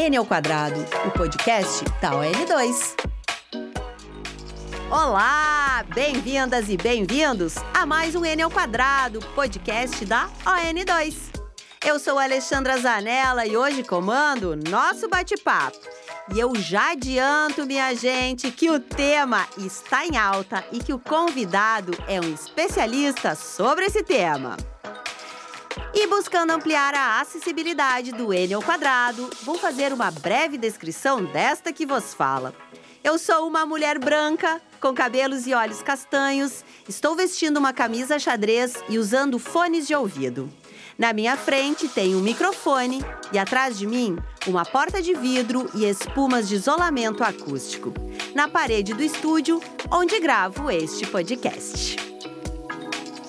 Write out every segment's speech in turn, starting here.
N ao quadrado, o podcast da ON2. Olá, bem-vindas e bem-vindos a mais um N ao quadrado, podcast da ON2. Eu sou Alexandra Zanella e hoje comando nosso bate-papo. E eu já adianto, minha gente, que o tema está em alta e que o convidado é um especialista sobre esse tema. E buscando ampliar a acessibilidade do N ao quadrado, vou fazer uma breve descrição desta que vos fala. Eu sou uma mulher branca, com cabelos e olhos castanhos, estou vestindo uma camisa xadrez e usando fones de ouvido. Na minha frente tem um microfone e atrás de mim uma porta de vidro e espumas de isolamento acústico. Na parede do estúdio, onde gravo este podcast.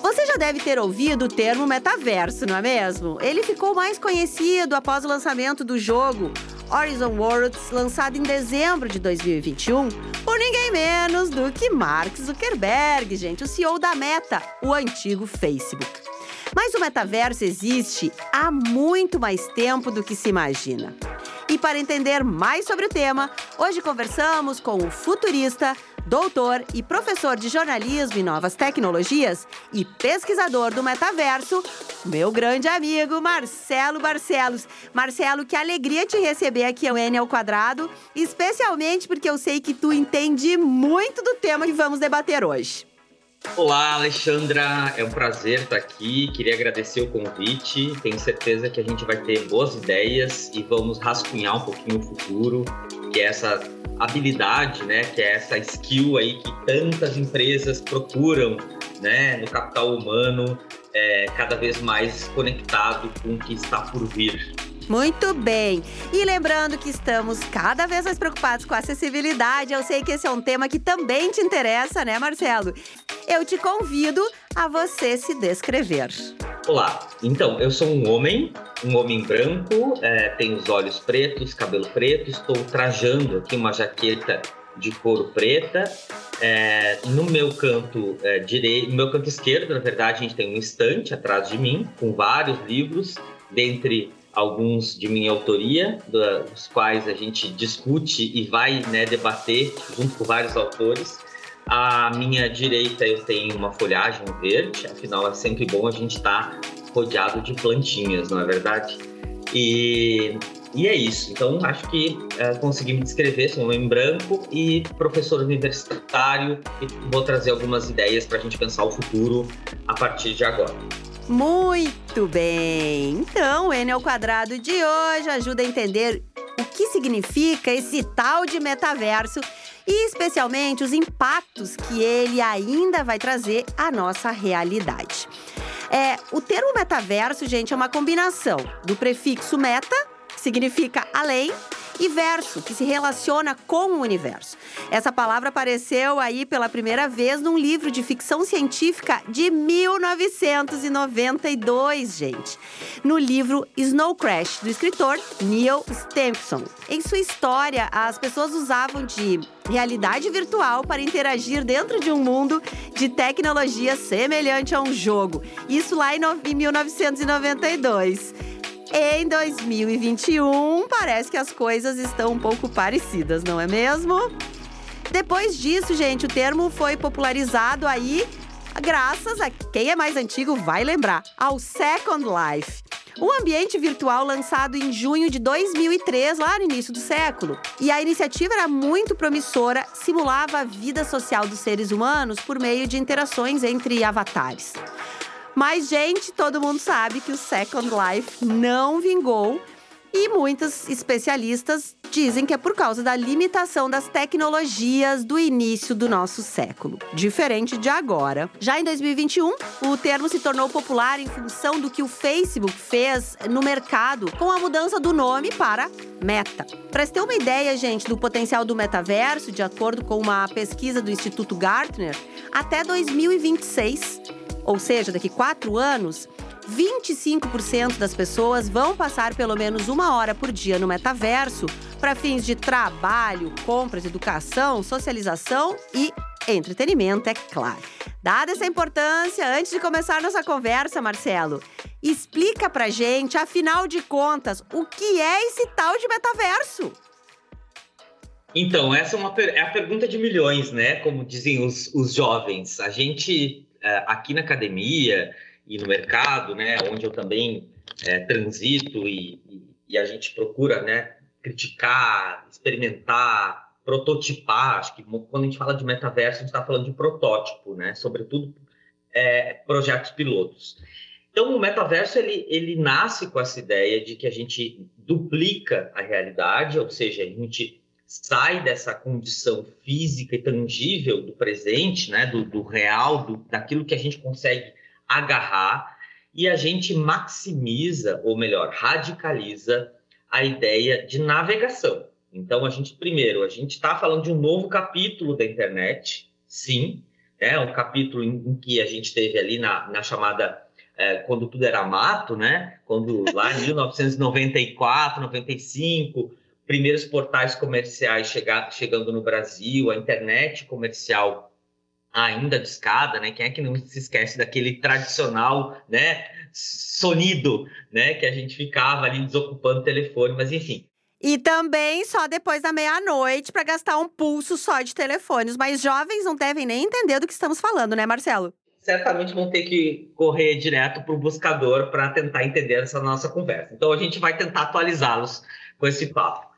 Você já deve ter ouvido o termo metaverso, não é mesmo? Ele ficou mais conhecido após o lançamento do jogo Horizon Worlds, lançado em dezembro de 2021, por ninguém menos do que Mark Zuckerberg, gente, o CEO da Meta, o antigo Facebook. Mas o metaverso existe há muito mais tempo do que se imagina. E para entender mais sobre o tema, hoje conversamos com o futurista, doutor e professor de jornalismo e novas tecnologias e pesquisador do metaverso, meu grande amigo Marcelo Barcelos. Marcelo, que alegria te receber aqui ao N ao quadrado, especialmente porque eu sei que tu entende muito do tema que vamos debater hoje. Olá, Alexandra. É um prazer estar aqui. Queria agradecer o convite. Tenho certeza que a gente vai ter boas ideias e vamos rascunhar um pouquinho o futuro, que é essa habilidade, né, que é essa skill aí que tantas empresas procuram, né, no capital humano, é, cada vez mais conectado com o que está por vir. Muito bem. E lembrando que estamos cada vez mais preocupados com a acessibilidade. Eu sei que esse é um tema que também te interessa, né, Marcelo? Eu te convido a você se descrever. Olá, então eu sou um homem, um homem branco, é, tenho os olhos pretos, cabelo preto, estou trajando aqui uma jaqueta de couro preta. É, no meu canto é, direito, no meu canto esquerdo, na verdade, a gente tem um estante atrás de mim com vários livros, dentre alguns de minha autoria, dos quais a gente discute e vai né, debater junto com vários autores. À minha direita eu tenho uma folhagem verde, afinal é sempre bom a gente estar tá rodeado de plantinhas, não é verdade? E, e é isso. Então acho que é, consegui me descrever, sou um homem branco e professor universitário e vou trazer algumas ideias para a gente pensar o futuro a partir de agora. Muito bem! Então, N ao quadrado de hoje ajuda a entender o que significa esse tal de metaverso e especialmente os impactos que ele ainda vai trazer à nossa realidade. É, o termo metaverso, gente, é uma combinação do prefixo meta, que significa além, e verso, que se relaciona com o universo. Essa palavra apareceu aí pela primeira vez num livro de ficção científica de 1992, gente. No livro Snow Crash, do escritor Neil Stephenson. Em sua história, as pessoas usavam de realidade virtual para interagir dentro de um mundo de tecnologia semelhante a um jogo. Isso lá em 1992. Em 2021, parece que as coisas estão um pouco parecidas, não é mesmo? Depois disso, gente, o termo foi popularizado aí graças a quem é mais antigo vai lembrar, ao Second Life. Um ambiente virtual lançado em junho de 2003, lá no início do século. E a iniciativa era muito promissora, simulava a vida social dos seres humanos por meio de interações entre avatares. Mas, gente, todo mundo sabe que o Second Life não vingou. E muitos especialistas dizem que é por causa da limitação das tecnologias do início do nosso século, diferente de agora. Já em 2021, o termo se tornou popular em função do que o Facebook fez no mercado com a mudança do nome para Meta. Para ter uma ideia, gente, do potencial do metaverso, de acordo com uma pesquisa do Instituto Gartner, até 2026 ou seja, daqui quatro anos, 25% das pessoas vão passar pelo menos uma hora por dia no metaverso para fins de trabalho, compras, educação, socialização e entretenimento, é claro. Dada essa importância, antes de começar nossa conversa, Marcelo, Explica pra gente, afinal de contas, o que é esse tal de metaverso? Então, essa é, uma, é a pergunta de milhões, né? Como dizem os, os jovens. A gente, aqui na academia e no mercado, né, onde eu também é, transito e, e, a gente procura né, criticar, experimentar, prototipar. Acho que quando a gente fala de metaverso, a gente está falando de protótipo, né? Sobretudo é, projetos pilotos. Então, o metaverso ele, ele nasce com essa ideia de que a gente duplica a realidade, ou seja, a gente sai dessa condição física e tangível do presente, né, do, do real, do, daquilo que a gente consegue agarrar, e a gente maximiza, ou melhor, radicaliza a ideia de navegação. Então, a gente, primeiro, a gente está falando de um novo capítulo da internet, sim, é um capítulo em, em que a gente teve ali na, na chamada é, quando tudo era mato, né? Quando lá em 1994, 95, primeiros portais comerciais chegar, chegando no Brasil, a internet comercial ainda de escada, né? Quem é que não se esquece daquele tradicional, né? Sonido, né? Que a gente ficava ali desocupando o telefone, mas enfim. E também só depois da meia-noite para gastar um pulso só de telefones. Mas jovens não devem nem entender do que estamos falando, né, Marcelo? Certamente vão ter que correr direto para o buscador para tentar entender essa nossa conversa. Então a gente vai tentar atualizá-los com esse papo.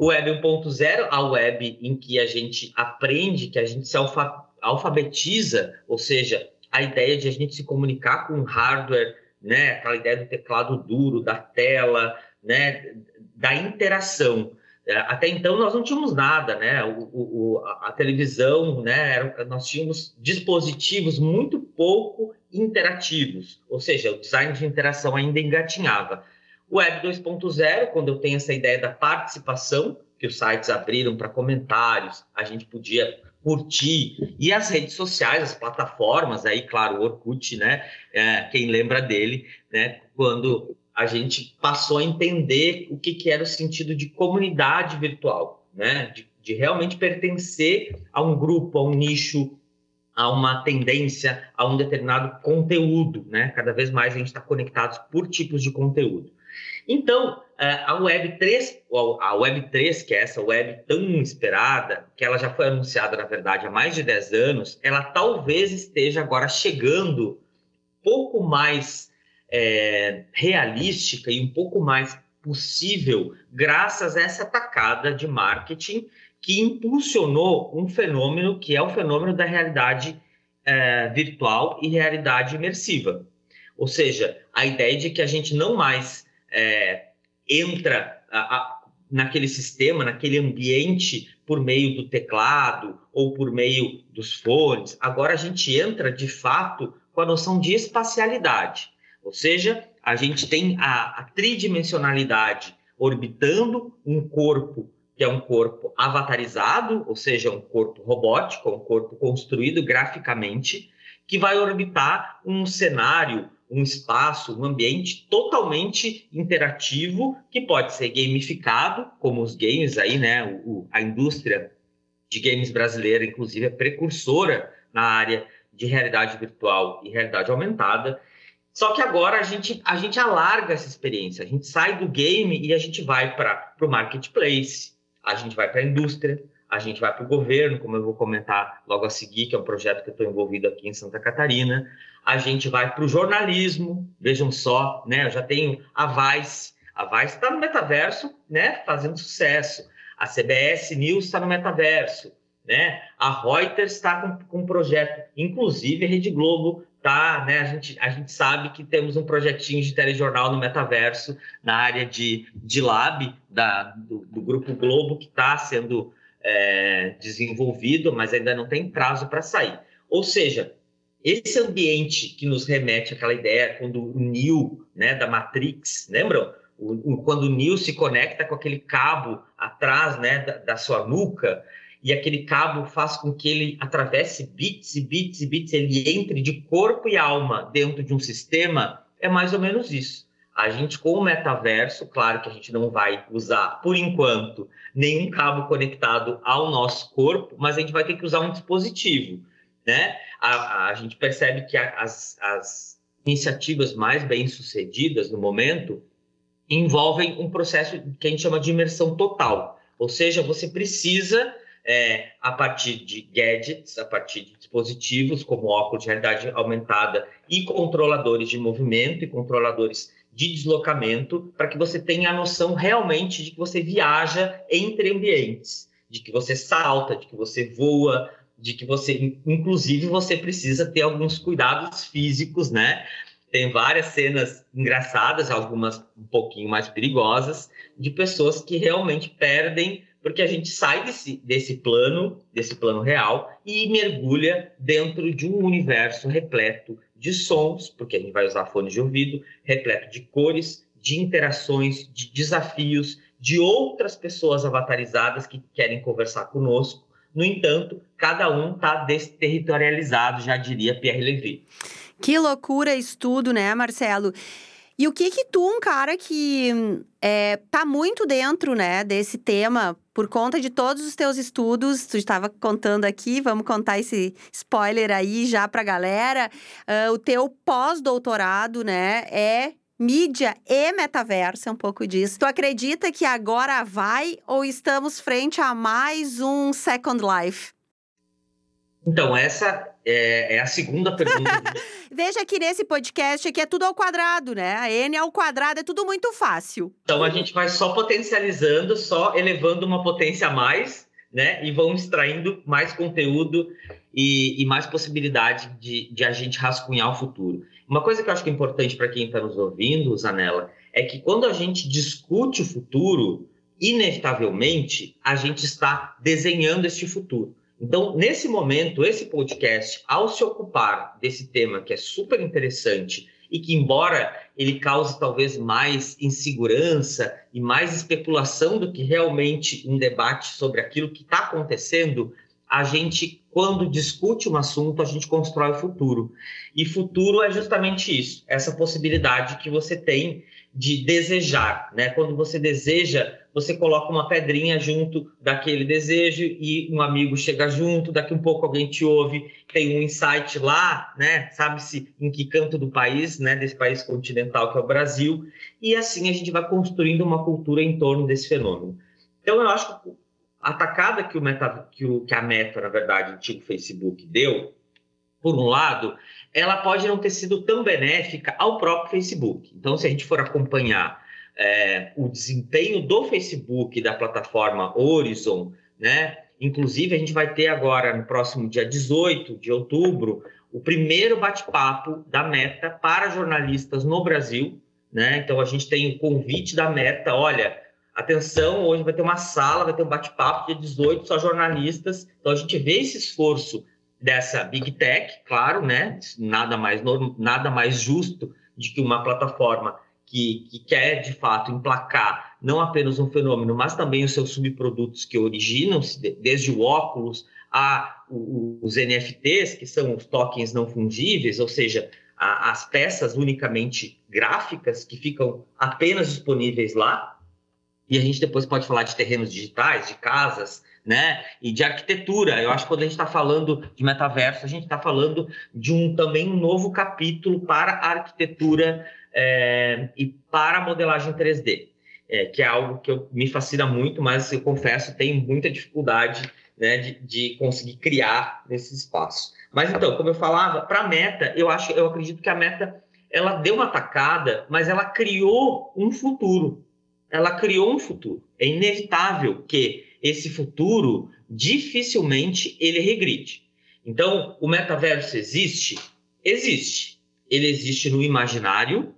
Web 1.0, a web em que a gente aprende, que a gente se alfa alfabetiza, ou seja, a ideia de a gente se comunicar com hardware, né, aquela ideia do teclado duro, da tela, né, da interação. É, até então nós não tínhamos nada, né? O, o, a televisão, né? Nós tínhamos dispositivos muito pouco interativos, ou seja, o design de interação ainda engatinhava. Web 2.0, quando eu tenho essa ideia da participação, que os sites abriram para comentários, a gente podia curtir, e as redes sociais, as plataformas, aí, claro, o Orkut, né? É, quem lembra dele, né? Quando a gente passou a entender o que, que era o sentido de comunidade virtual, né? De, de realmente pertencer a um grupo, a um nicho, a uma tendência, a um determinado conteúdo, né? Cada vez mais a gente está conectado por tipos de conteúdo. Então, é, a Web 3, a Web 3, que é essa web tão esperada, que ela já foi anunciada, na verdade, há mais de 10 anos, ela talvez esteja agora chegando pouco mais é, realística e um pouco mais possível graças a essa tacada de marketing que impulsionou um fenômeno que é o fenômeno da realidade é, virtual e realidade imersiva. Ou seja, a ideia de que a gente não mais é, entra a, a, naquele sistema, naquele ambiente por meio do teclado ou por meio dos fones. Agora a gente entra de fato com a noção de espacialidade. Ou seja, a gente tem a, a tridimensionalidade orbitando um corpo que é um corpo avatarizado, ou seja, um corpo robótico, um corpo construído graficamente, que vai orbitar um cenário, um espaço, um ambiente totalmente interativo, que pode ser gamificado, como os games aí, né? O, a indústria de games brasileira, inclusive, é precursora na área de realidade virtual e realidade aumentada. Só que agora a gente, a gente alarga essa experiência, a gente sai do game e a gente vai para o marketplace, a gente vai para a indústria, a gente vai para o governo, como eu vou comentar logo a seguir, que é um projeto que eu estou envolvido aqui em Santa Catarina, a gente vai para o jornalismo, vejam só, né? Eu já tenho a Vice, a Vice está no metaverso, né? Fazendo sucesso. A CBS News está no metaverso, né? A Reuters está com, com um projeto, inclusive a Rede Globo tá, né? A gente, a gente sabe que temos um projetinho de telejornal no metaverso, na área de, de lab da, do, do Grupo Globo, que está sendo é, desenvolvido, mas ainda não tem prazo para sair. Ou seja, esse ambiente que nos remete àquela ideia quando o Neo, né, da Matrix, lembram? O, o, quando o Neo se conecta com aquele cabo atrás, né, da, da sua nuca, e aquele cabo faz com que ele atravesse bits e bits e bits, ele entre de corpo e alma dentro de um sistema, é mais ou menos isso. A gente, com o metaverso, claro que a gente não vai usar, por enquanto, nenhum cabo conectado ao nosso corpo, mas a gente vai ter que usar um dispositivo, né? A, a gente percebe que as, as iniciativas mais bem-sucedidas no momento envolvem um processo que a gente chama de imersão total. Ou seja, você precisa, é, a partir de gadgets, a partir de dispositivos como óculos de realidade aumentada e controladores de movimento e controladores de deslocamento, para que você tenha a noção realmente de que você viaja entre ambientes, de que você salta, de que você voa, de que você, inclusive, você precisa ter alguns cuidados físicos, né? Tem várias cenas engraçadas, algumas um pouquinho mais perigosas, de pessoas que realmente perdem, porque a gente sai desse, desse plano, desse plano real, e mergulha dentro de um universo repleto de sons, porque a gente vai usar fones de ouvido, repleto de cores, de interações, de desafios, de outras pessoas avatarizadas que querem conversar conosco no entanto, cada um está desterritorializado, já diria Pierre Levy. Que loucura estudo, né, Marcelo? E o que que tu, um cara que é, tá muito dentro, né, desse tema, por conta de todos os teus estudos, tu estava contando aqui, vamos contar esse spoiler aí já pra galera, uh, o teu pós-doutorado, né, é mídia e metaverso, é um pouco disso. Tu acredita que agora vai ou estamos frente a mais um Second Life? Então, essa é, é a segunda pergunta. Veja que nesse podcast aqui é tudo ao quadrado, né? A N ao quadrado é tudo muito fácil. Então, a gente vai só potencializando, só elevando uma potência a mais, né? E vão extraindo mais conteúdo e, e mais possibilidade de, de a gente rascunhar o futuro. Uma coisa que eu acho que é importante para quem está nos ouvindo, Zanella, é que quando a gente discute o futuro, inevitavelmente a gente está desenhando este futuro. Então, nesse momento, esse podcast, ao se ocupar desse tema que é super interessante e que, embora ele cause talvez mais insegurança e mais especulação do que realmente um debate sobre aquilo que está acontecendo, a gente, quando discute um assunto, a gente constrói o futuro. E futuro é justamente isso, essa possibilidade que você tem de desejar, né? Quando você deseja, você coloca uma pedrinha junto daquele desejo e um amigo chega junto, daqui um pouco alguém te ouve, tem um insight lá, né? Sabe-se em que canto do país, né? Desse país continental que é o Brasil, e assim a gente vai construindo uma cultura em torno desse fenômeno. Então eu acho que atacada que, o meta, que, o, que a Meta, na verdade, o antigo Facebook, deu, por um lado, ela pode não ter sido tão benéfica ao próprio Facebook. Então, se a gente for acompanhar é, o desempenho do Facebook, da plataforma Horizon, né? Inclusive, a gente vai ter agora, no próximo dia 18 de outubro, o primeiro bate-papo da Meta para jornalistas no Brasil. Né? Então, a gente tem o convite da Meta, olha, Atenção, hoje vai ter uma sala, vai ter um bate-papo dia 18, só jornalistas. Então a gente vê esse esforço dessa Big Tech, claro, né? Nada mais, nada mais justo de que uma plataforma que, que quer de fato emplacar não apenas um fenômeno, mas também os seus subprodutos que originam-se, desde o óculos a os NFTs, que são os tokens não fungíveis, ou seja, as peças unicamente gráficas que ficam apenas disponíveis lá, e a gente depois pode falar de terrenos digitais, de casas, né? E de arquitetura. Eu acho que quando a gente está falando de metaverso, a gente está falando de um também um novo capítulo para a arquitetura é, e para a modelagem 3D, é, que é algo que eu, me fascina muito, mas eu confesso tenho muita dificuldade né, de, de conseguir criar nesse espaço. Mas então, como eu falava, para a meta, eu acho, eu acredito que a meta ela deu uma tacada, mas ela criou um futuro ela criou um futuro. É inevitável que esse futuro dificilmente ele regride. Então, o metaverso existe? Existe. Ele existe no imaginário,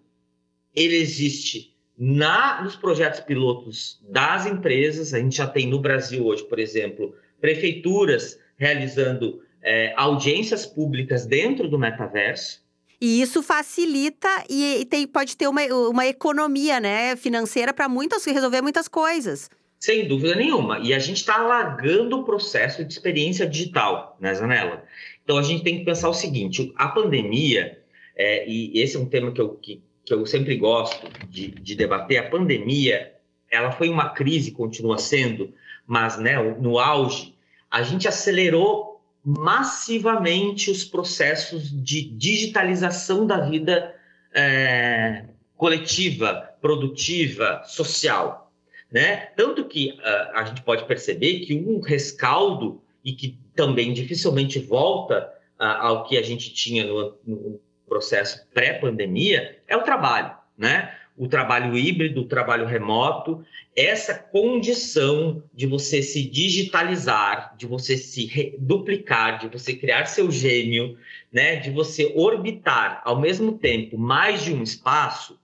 ele existe na, nos projetos pilotos das empresas. A gente já tem no Brasil hoje, por exemplo, prefeituras realizando é, audiências públicas dentro do metaverso. E isso facilita e, tem, pode ter uma, uma economia né, financeira para muitas resolver muitas coisas. Sem dúvida nenhuma. E a gente está alargando o processo de experiência digital, né, Zanella? Então a gente tem que pensar o seguinte: a pandemia, é, e esse é um tema que eu, que, que eu sempre gosto de, de debater, a pandemia ela foi uma crise, continua sendo, mas né, no auge, a gente acelerou massivamente os processos de digitalização da vida é, coletiva, produtiva, social. Né? Tanto que uh, a gente pode perceber que um rescaldo, e que também dificilmente volta uh, ao que a gente tinha no, no processo pré-pandemia, é o trabalho. Né? O trabalho híbrido, o trabalho remoto, essa condição de você se digitalizar, de você se duplicar, de você criar seu gêmeo, né, de você orbitar ao mesmo tempo mais de um espaço,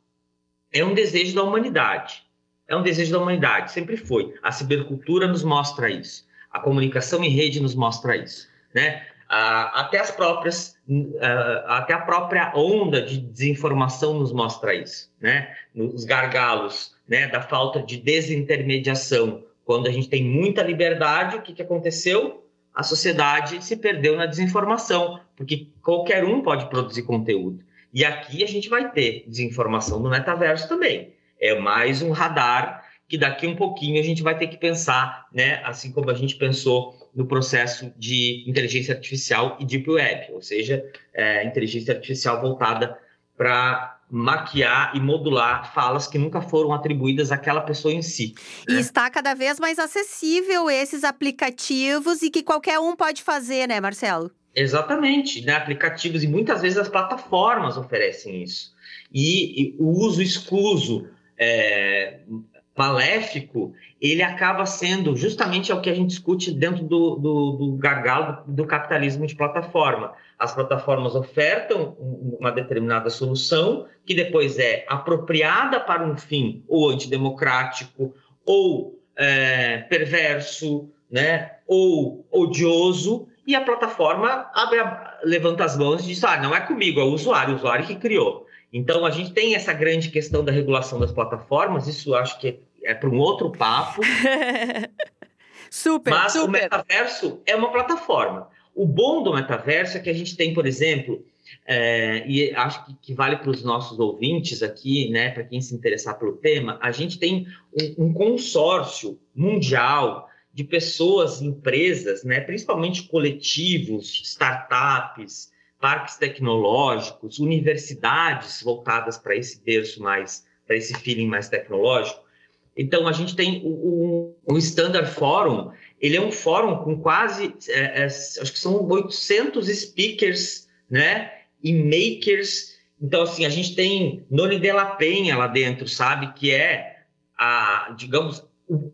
é um desejo da humanidade. É um desejo da humanidade, sempre foi. A cibercultura nos mostra isso. A comunicação em rede nos mostra isso, né? Ah, até as próprias, ah, até a própria onda de desinformação nos mostra isso, né? Os gargalos, né? Da falta de desintermediação. Quando a gente tem muita liberdade, o que, que aconteceu? A sociedade se perdeu na desinformação, porque qualquer um pode produzir conteúdo. E aqui a gente vai ter desinformação no metaverso também. É mais um radar que daqui um pouquinho a gente vai ter que pensar, né? Assim como a gente pensou no processo de inteligência artificial e deep web, ou seja, é, inteligência artificial voltada para maquiar e modular falas que nunca foram atribuídas àquela pessoa em si. Né? E está cada vez mais acessível esses aplicativos e que qualquer um pode fazer, né, Marcelo? Exatamente, né? aplicativos e muitas vezes as plataformas oferecem isso. E, e o uso excluso é, maléfico, ele acaba sendo justamente é o que a gente discute dentro do, do, do gargalo do, do capitalismo de plataforma. As plataformas ofertam uma determinada solução que depois é apropriada para um fim ou antidemocrático ou é, perverso, né, ou odioso, e a plataforma abre a, levanta as mãos e diz: ah, não é comigo, é o usuário, o usuário que criou. Então, a gente tem essa grande questão da regulação das plataformas, isso acho que é para um outro papo. super, Mas super. o metaverso é uma plataforma. O bom do metaverso é que a gente tem, por exemplo, é, e acho que, que vale para os nossos ouvintes aqui, né, para quem se interessar pelo tema, a gente tem um, um consórcio mundial de pessoas, empresas, né, principalmente coletivos, startups, parques tecnológicos, universidades voltadas para esse berço mais, para esse feeling mais tecnológico, então, a gente tem o, o, o Standard Forum, ele é um fórum com quase, é, é, acho que são 800 speakers, né, e makers. Então, assim, a gente tem Noni de la Penha lá dentro, sabe, que é, a, digamos, o,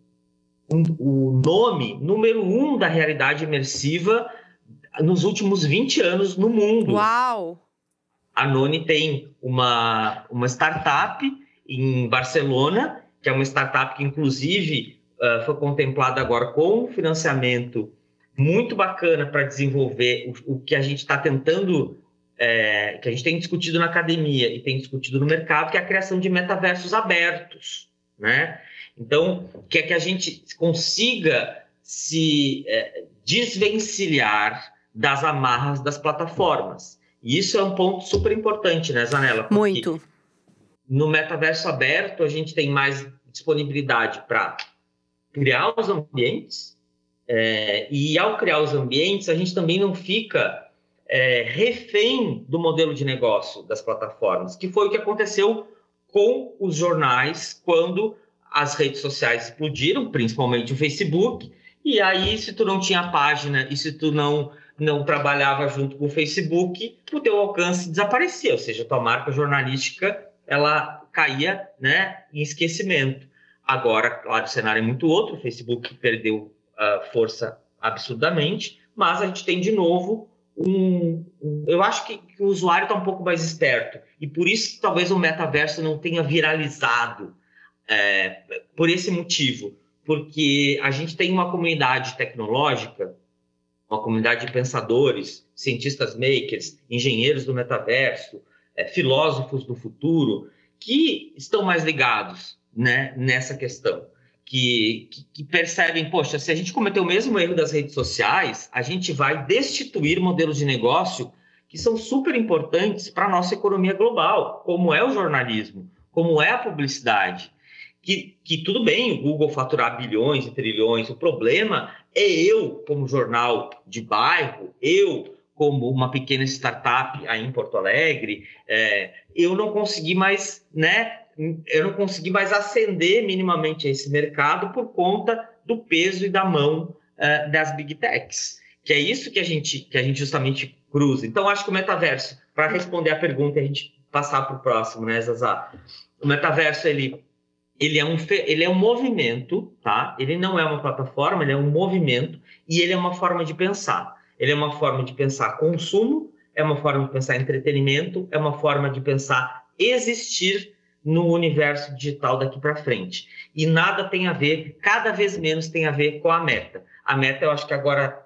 o nome número um da realidade imersiva nos últimos 20 anos no mundo. Uau! A Noni tem uma, uma startup em Barcelona que é uma startup que, inclusive, uh, foi contemplada agora com um financiamento muito bacana para desenvolver o, o, que a gente está tentando, é, que a gente tem discutido na academia e tem discutido no mercado, que é a criação de metaversos abertos, né? Então, que é que a gente consiga se é, desvencilhar das amarras das plataformas. E isso é um ponto super importante, né, Zanella? Muito. No metaverso aberto, a gente tem mais disponibilidade para criar os ambientes, é, e ao criar os ambientes, a gente também não fica é, refém do modelo de negócio das plataformas, que foi o que aconteceu com os jornais quando as redes sociais explodiram, principalmente o Facebook, e aí se tu não tinha página e se tu não não trabalhava junto com o Facebook, o teu alcance desaparecia, ou seja, tua marca jornalística ela caía né, em esquecimento. Agora, claro, o cenário é muito outro, o Facebook perdeu uh, força absurdamente, mas a gente tem de novo um. um eu acho que, que, o usuário está um pouco mais esperto, e por isso talvez o metaverso não tenha viralizado é, por esse motivo, porque a gente tem uma comunidade tecnológica, uma comunidade de pensadores, cientistas makers, engenheiros do metaverso, é, filósofos do futuro, que estão mais ligados né, nessa questão. Que, que, que, percebem, poxa, se a gente cometer o mesmo erro das redes sociais, a gente vai destituir modelos de negócio que são super importantes para a nossa economia global, como é o jornalismo, como é a publicidade. que, que tudo bem o Google faturar bilhões e trilhões, o problema é eu, como jornal de bairro, eu, como uma pequena startup aí em Porto Alegre, é, eu não consegui mais, né? Eu não consegui mais ascender minimamente a esse mercado por conta do peso e da mão uh, das big techs, que é isso que a gente que a gente justamente cruza. Então acho que o metaverso, para responder a pergunta, a gente passar para o próximo, né, Zaza? O metaverso ele ele é um ele é um movimento, tá? Ele não é uma plataforma, ele é um movimento e ele é uma forma de pensar. Ele é uma forma de pensar consumo, é uma forma de pensar entretenimento, é uma forma de pensar existir no universo digital daqui para frente. E nada tem a ver, cada vez menos tem a ver com a meta. A meta, eu acho que agora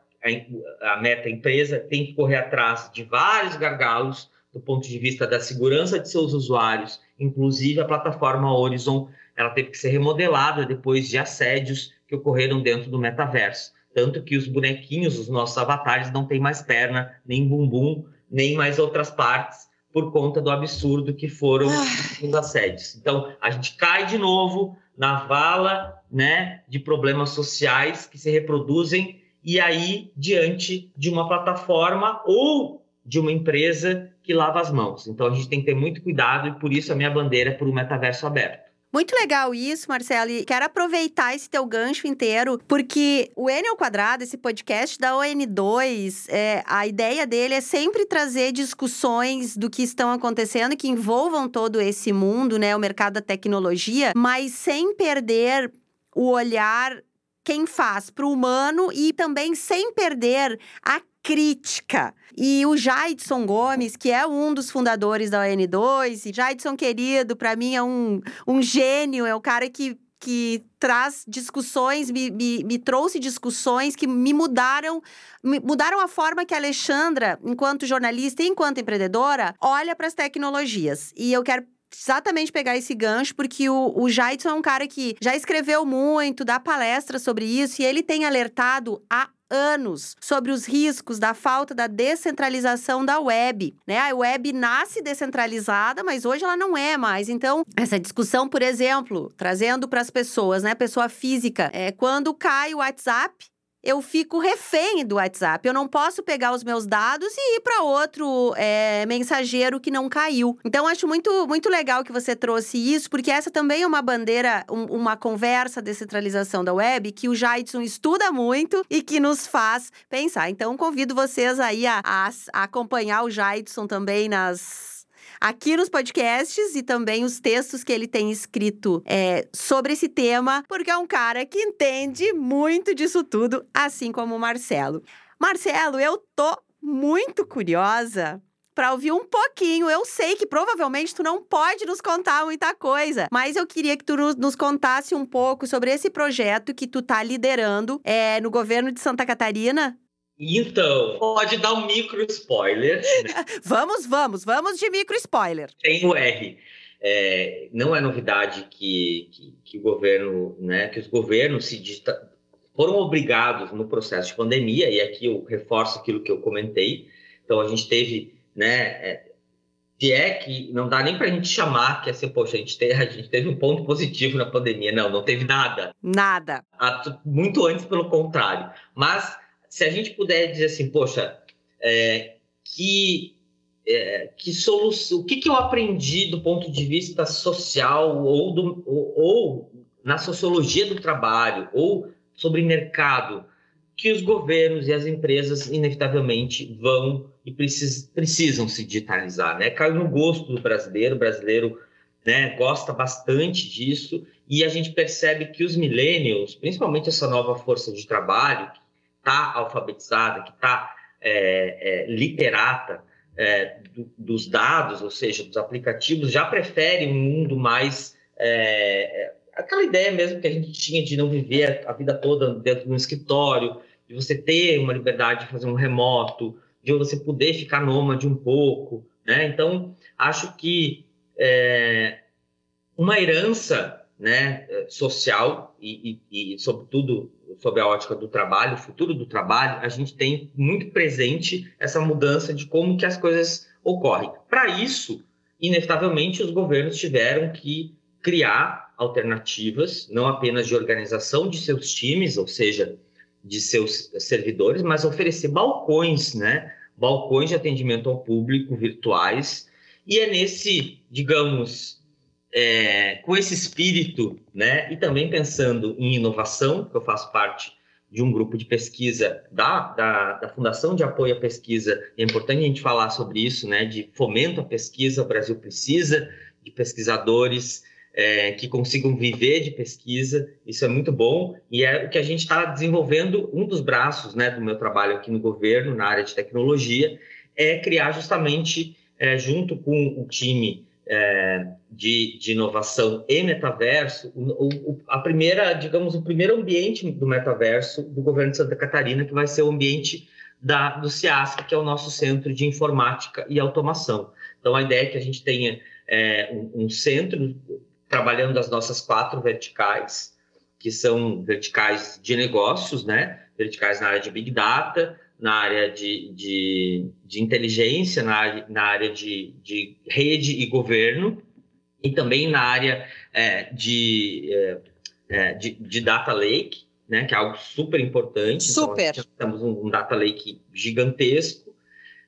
a, meta empresa tem que correr atrás de vários gargalos do ponto de vista da segurança de seus usuários, inclusive a plataforma Horizon, ela teve que ser remodelada depois de assédios que ocorreram dentro do metaverso. Tanto que os bonequinhos, os nossos avatares, não têm mais perna, nem bumbum, nem mais outras partes, por conta do absurdo que foram os assédios. Então, a gente cai de novo na vala né, de problemas sociais que se reproduzem e aí diante de uma plataforma ou de uma empresa que lava as mãos. Então, a gente tem que ter muito cuidado e por isso a minha bandeira é por um metaverso aberto. Muito legal isso, Marcelo. E quero aproveitar esse teu gancho inteiro, porque o N ao quadrado, esse podcast da ON2, é, a ideia dele é sempre trazer discussões do que estão acontecendo que envolvam todo esse mundo, né? O mercado da tecnologia, mas sem perder o olhar quem faz para o humano e também sem perder a crítica. E o Jaidson Gomes, que é um dos fundadores da ON2, e Jaidson querido, para mim é um, um gênio, é o cara que que traz discussões, me, me, me, trouxe discussões que me mudaram, me mudaram a forma que a Alexandra, enquanto jornalista e enquanto empreendedora, olha para as tecnologias. E eu quero exatamente pegar esse gancho, porque o, o Jaidson é um cara que já escreveu muito, dá palestras sobre isso, e ele tem alertado há anos sobre os riscos da falta da descentralização da web, né? A web nasce descentralizada, mas hoje ela não é mais. Então, essa discussão, por exemplo, trazendo para as pessoas, né, pessoa física, é quando cai o WhatsApp, eu fico refém do WhatsApp. Eu não posso pegar os meus dados e ir para outro é, mensageiro que não caiu. Então, acho muito, muito legal que você trouxe isso, porque essa também é uma bandeira, um, uma conversa descentralização da web que o Jaidson estuda muito e que nos faz pensar. Então, convido vocês aí a, a, a acompanhar o Jaidson também nas aqui nos podcasts e também os textos que ele tem escrito é, sobre esse tema, porque é um cara que entende muito disso tudo, assim como o Marcelo. Marcelo, eu tô muito curiosa para ouvir um pouquinho. Eu sei que provavelmente tu não pode nos contar muita coisa, mas eu queria que tu nos contasse um pouco sobre esse projeto que tu tá liderando é, no governo de Santa Catarina. Então, pode dar um micro spoiler. Né? vamos, vamos, vamos de micro spoiler. Tem o R. É, não é novidade que, que, que, o governo, né, que os governos se digita, foram obrigados no processo de pandemia, e aqui eu reforço aquilo que eu comentei. Então, a gente teve, né, é, se é que não dá nem para a gente chamar que assim, poxa, a gente, teve, a gente teve um ponto positivo na pandemia. Não, não teve nada. Nada. Muito antes, pelo contrário. Mas se a gente puder dizer assim, poxa, é, que, é, que solução, o que, que eu aprendi do ponto de vista social ou, do, ou, ou na sociologia do trabalho ou sobre mercado que os governos e as empresas inevitavelmente vão e precis, precisam se digitalizar, né? Caiu no gosto do brasileiro, o brasileiro né, gosta bastante disso e a gente percebe que os millennials, principalmente essa nova força de trabalho está alfabetizada, que está é, é, literata é, do, dos dados, ou seja, dos aplicativos, já prefere um mundo mais. É, é, aquela ideia mesmo que a gente tinha de não viver a, vida toda dentro de um escritório, de você ter uma liberdade de fazer um remoto, de você poder ficar nômade um pouco. Né? Então, acho que é, uma herança né, social e, e, e, sobretudo, sobre a ótica do trabalho, o futuro do trabalho, a gente tem muito presente essa mudança de como que as coisas ocorrem. Para isso, inevitavelmente, os governos tiveram que criar alternativas, não apenas de organização de seus times, ou seja, de seus servidores, mas oferecer balcões, né? Balcões de atendimento ao público virtuais. E é nesse, digamos, é, com esse espírito, né? E também pensando em inovação, que eu faço parte de um grupo de pesquisa da, da, da, Fundação de Apoio à Pesquisa. É importante a gente falar sobre isso, né? De fomento à pesquisa, o Brasil precisa de pesquisadores é, que consigam viver de pesquisa. Isso é muito bom e é o que a gente está desenvolvendo. Um dos braços, né, do meu trabalho aqui no governo na área de tecnologia é criar justamente é, junto com o time é, de, de, inovação e metaverso, o, o, a primeira, digamos, o primeiro ambiente do metaverso do governo de Santa Catarina, que vai ser o ambiente da, do CIASC, que é o nosso centro de informática e automação. Então, a ideia é que a gente tenha é, um, um, centro trabalhando as nossas quatro verticais, que são verticais de negócios, né? Verticais na área de Big Data, na área de, de, de inteligência, na área, na área de, de rede e governo, e também na área é, de, é, é de, de, data lake, né, que é algo super importante. Super. Então, temos um, um, data lake gigantesco.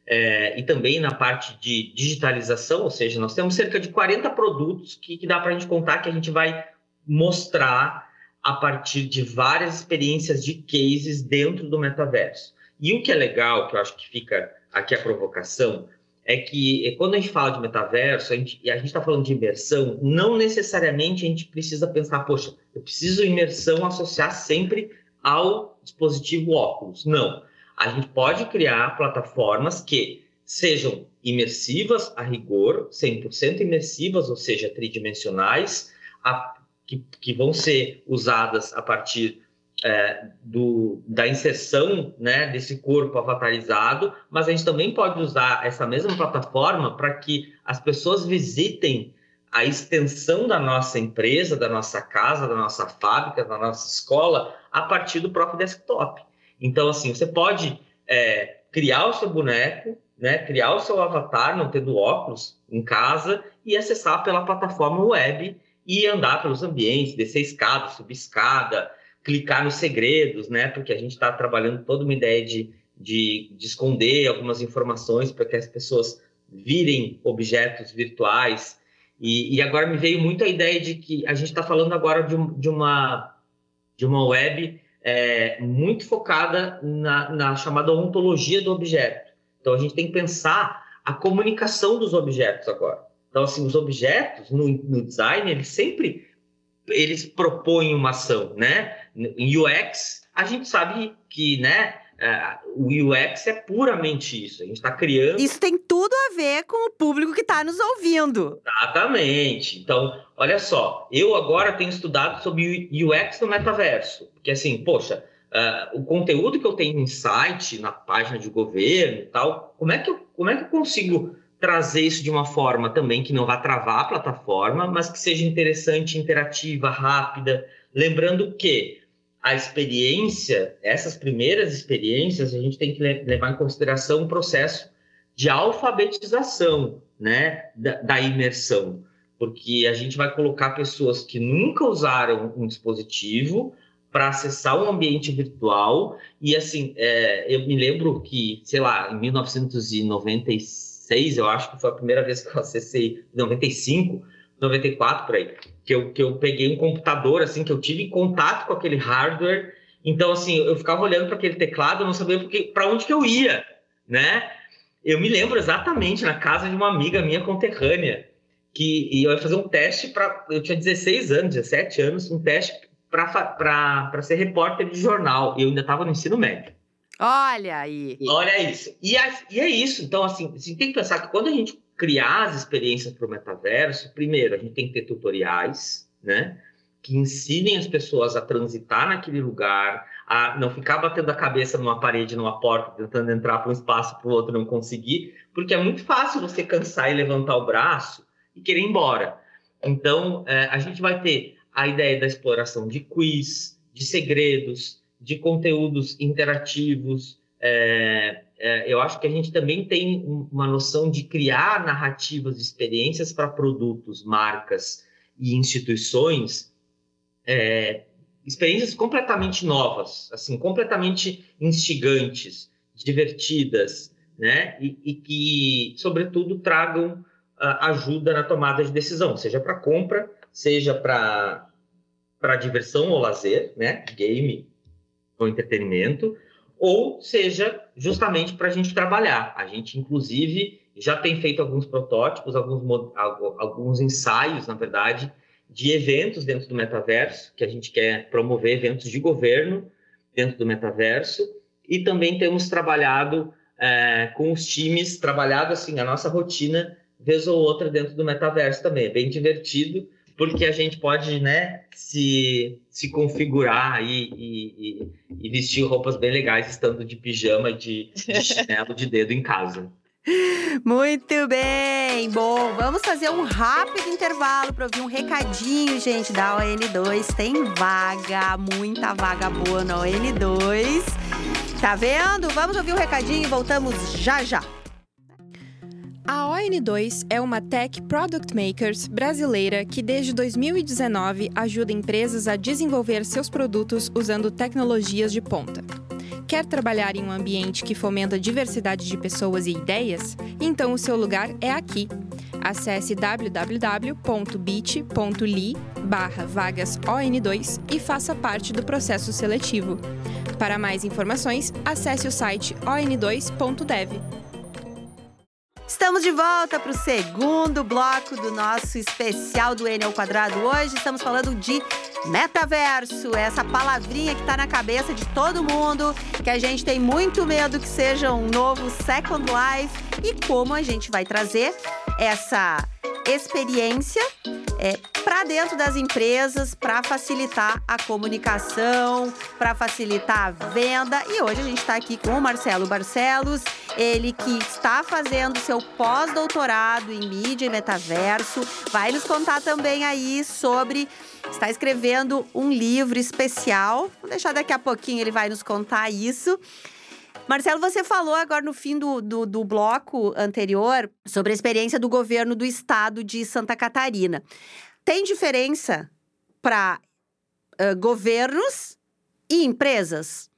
É, e também na parte de digitalização, ou seja, nós temos cerca de 40 produtos que, que dá para a gente contar que a gente vai mostrar a partir de várias experiências de cases dentro do metaverso. E o que é legal, que eu acho que fica aqui a provocação, é que é, quando a gente fala de metaverso, a gente, e a gente está falando de imersão, não necessariamente a gente precisa pensar, poxa, eu preciso imersão associar sempre ao dispositivo óculos. Não. A gente pode criar plataformas que sejam imersivas a rigor, 100% imersivas, ou seja, tridimensionais, a, que, que vão ser usadas a partir é, do, da inserção né, desse corpo avatarizado, mas a gente também pode usar essa mesma plataforma para que as pessoas visitem a extensão da nossa empresa, da nossa casa, da nossa fábrica, da nossa escola, a partir do próprio desktop. Então, assim, você pode é, criar o seu boneco, né, criar o seu avatar, não tendo óculos, em casa, e acessar pela plataforma web e andar pelos ambientes, descer escada, subir escada, clicar nos segredos, né? Porque a gente está trabalhando toda uma ideia de, de, de esconder algumas informações para que as pessoas virem objetos virtuais. E, e, agora me veio muito a ideia de que a gente está falando agora de, de, uma, de uma web é, muito focada na, na chamada ontologia do objeto. Então a gente tem que pensar a comunicação dos objetos agora. Então, assim, os objetos no, no design, eles sempre eles propõem uma ação, né? Em UX, a gente sabe que, né, uh, o UX é puramente isso. A gente está criando. Isso tem tudo a ver com o público que está nos ouvindo. Exatamente. Então, olha só, eu agora tenho estudado sobre UX no metaverso. Porque, assim, poxa, uh, o conteúdo que eu tenho em site, na página de governo e tal, como é que eu, como é que eu consigo trazer isso de uma forma também que não vá travar a plataforma, mas que seja interessante, interativa, rápida. Lembrando que a experiência, essas primeiras experiências, a gente tem que levar em consideração o processo de alfabetização, né, da, da imersão, porque a gente vai colocar pessoas que nunca usaram um dispositivo para acessar um ambiente virtual. E assim, é, eu me lembro que, sei lá, em 1996, eu acho que foi a primeira vez que eu acessei, 95, 94 por aí, que eu, que eu peguei um computador, assim, que eu tive contato com aquele hardware. Então, assim, eu ficava olhando para aquele teclado, eu não sabia para onde que eu ia, né? Eu me lembro exatamente na casa de uma amiga minha conterrânea, que e eu ia fazer um teste para. Eu tinha 16 anos, 17 anos, um teste para ser repórter de jornal. E eu ainda estava no ensino médio. Olha aí. Olha isso. E, e é isso. Então, assim, você tem que pensar que quando a gente criar as experiências para o metaverso, primeiro, a gente tem que ter tutoriais, né? Que ensinem as pessoas a transitar naquele lugar, a não ficar batendo a cabeça numa parede, numa porta, tentando entrar para um espaço para o outro não conseguir, porque é muito fácil você cansar e levantar o braço e querer ir embora. Então, é, a gente vai ter a ideia da exploração de quiz, de segredos, de conteúdos interativos, é, é, eu acho que a gente também tem uma noção de criar narrativas, experiências para produtos, marcas e instituições é, experiências completamente novas, assim, completamente instigantes, divertidas, né? E, e que, sobretudo, tragam uh, ajuda na tomada de decisão, seja para compra, seja para para diversão ou lazer, né? Game ou entretenimento, ou seja, justamente para a gente trabalhar. A gente, inclusive, já tem feito alguns protótipos, alguns, alguns ensaios, na verdade, de eventos dentro do metaverso, que a gente quer promover eventos de governo dentro do metaverso, e também temos trabalhado é, com os times, trabalhado assim, a nossa rotina, vez ou outra dentro do metaverso também. É bem divertido, porque a gente pode né, se, se configurar e, e, e vestir roupas bem legais, estando de pijama de, de chinelo de dedo em casa. Muito bem! Bom, vamos fazer um rápido intervalo para ouvir um recadinho, gente, da ON2. Tem vaga, muita vaga boa na ON2. Tá vendo? Vamos ouvir o um recadinho e voltamos já já. A ON2 é uma tech product makers brasileira que desde 2019 ajuda empresas a desenvolver seus produtos usando tecnologias de ponta. Quer trabalhar em um ambiente que fomenta diversidade de pessoas e ideias? Então o seu lugar é aqui. Acesse www.bit.ly barra vagas ON2 e faça parte do processo seletivo. Para mais informações, acesse o site on2.dev. Estamos de volta para o segundo bloco do nosso especial do N quadrado. Hoje estamos falando de metaverso, essa palavrinha que está na cabeça de todo mundo, que a gente tem muito medo que seja um novo Second Life e como a gente vai trazer essa experiência é, para dentro das empresas, para facilitar a comunicação, para facilitar a venda. E hoje a gente está aqui com o Marcelo Barcelos, ele que está fazendo seu pós-doutorado em mídia e metaverso, vai nos contar também aí sobre. Está escrevendo um livro especial. Vou deixar daqui a pouquinho, ele vai nos contar isso. Marcelo, você falou agora no fim do, do, do, bloco anterior sobre a experiência do governo do estado de Santa Catarina. Tem diferença para uh, governos e empresas?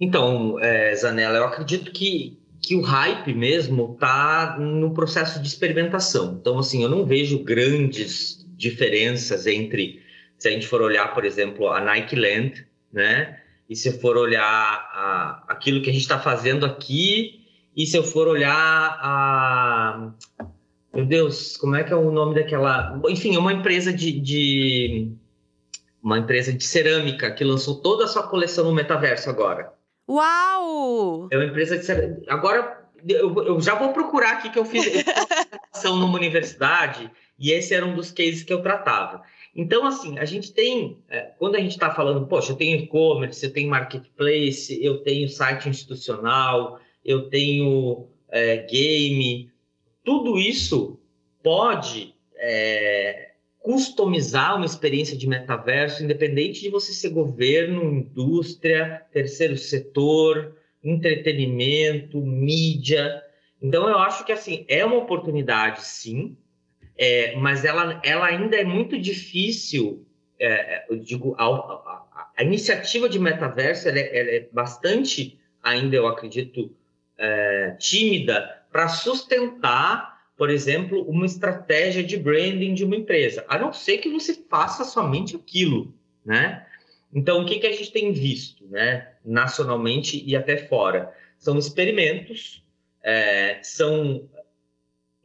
Então, é, Zanella, eu acredito que, que o hype mesmo está no processo de experimentação. Então, assim, eu não vejo grandes diferenças entre, se a gente for olhar, por exemplo, a Nike Land, né? E se eu for olhar a, aquilo que a gente está fazendo aqui, e se eu for olhar a. Meu Deus, como é que é o nome daquela. Enfim, é uma empresa de, de uma empresa de cerâmica que lançou toda a sua coleção no metaverso agora. Uau! É uma empresa de. Agora, eu, eu já vou procurar aqui que eu fiz ação numa universidade e esse era um dos cases que eu tratava. Então, assim, a gente tem, é, quando a gente está falando, poxa, eu tenho e-commerce, eu tenho marketplace, eu tenho site institucional, eu tenho é, game, tudo isso pode é, customizar uma experiência de metaverso, independente de você ser governo, indústria, terceiro setor, entretenimento, mídia. Então, eu acho que, assim, é uma oportunidade, sim, é, mas ela, ela ainda é muito difícil, é, eu digo, a, a, a, iniciativa de metaverso ela é, ela é, bastante, ainda eu acredito, é, tímida para sustentar, por exemplo, uma estratégia de branding de uma empresa, a não ser que você faça somente aquilo, né? Então, o que, que a gente tem visto, né, nacionalmente e até fora? São experimentos, é, são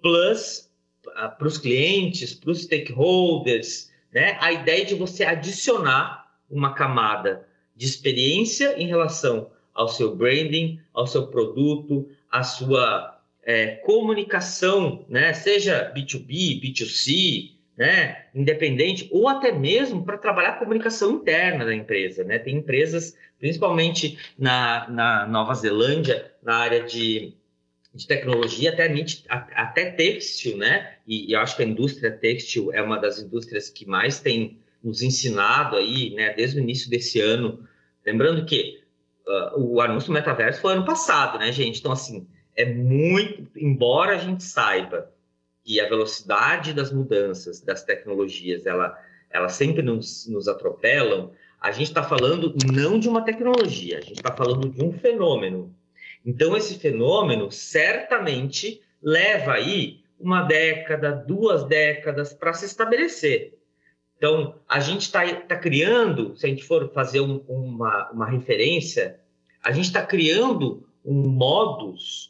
plus para os clientes, para os stakeholders, né? A ideia de você adicionar uma camada de experiência em relação ao seu branding, ao seu produto, à sua é, comunicação, né? Seja B2B, B2C, né? Independente, ou até mesmo para trabalhar a comunicação interna da empresa, né? Tem empresas, principalmente na, na Nova Zelândia, na área de de tecnologia, até, até têxtil, né? E, e, eu acho que a indústria têxtil é uma das indústrias que mais tem nos ensinado aí, né? Desde o início desse ano. Lembrando que uh, o anúncio do metaverso foi ano passado, né, gente? Então, assim, é muito. Embora a gente saiba que a velocidade das mudanças das tecnologias ela, ela sempre nos, nos atropelam, a gente está falando não de uma tecnologia, a gente está falando de um fenômeno. Então, esse fenômeno certamente leva aí uma década, duas décadas para se estabelecer. Então, a gente está tá criando, se a gente for fazer um, uma, uma referência, a gente está criando um modus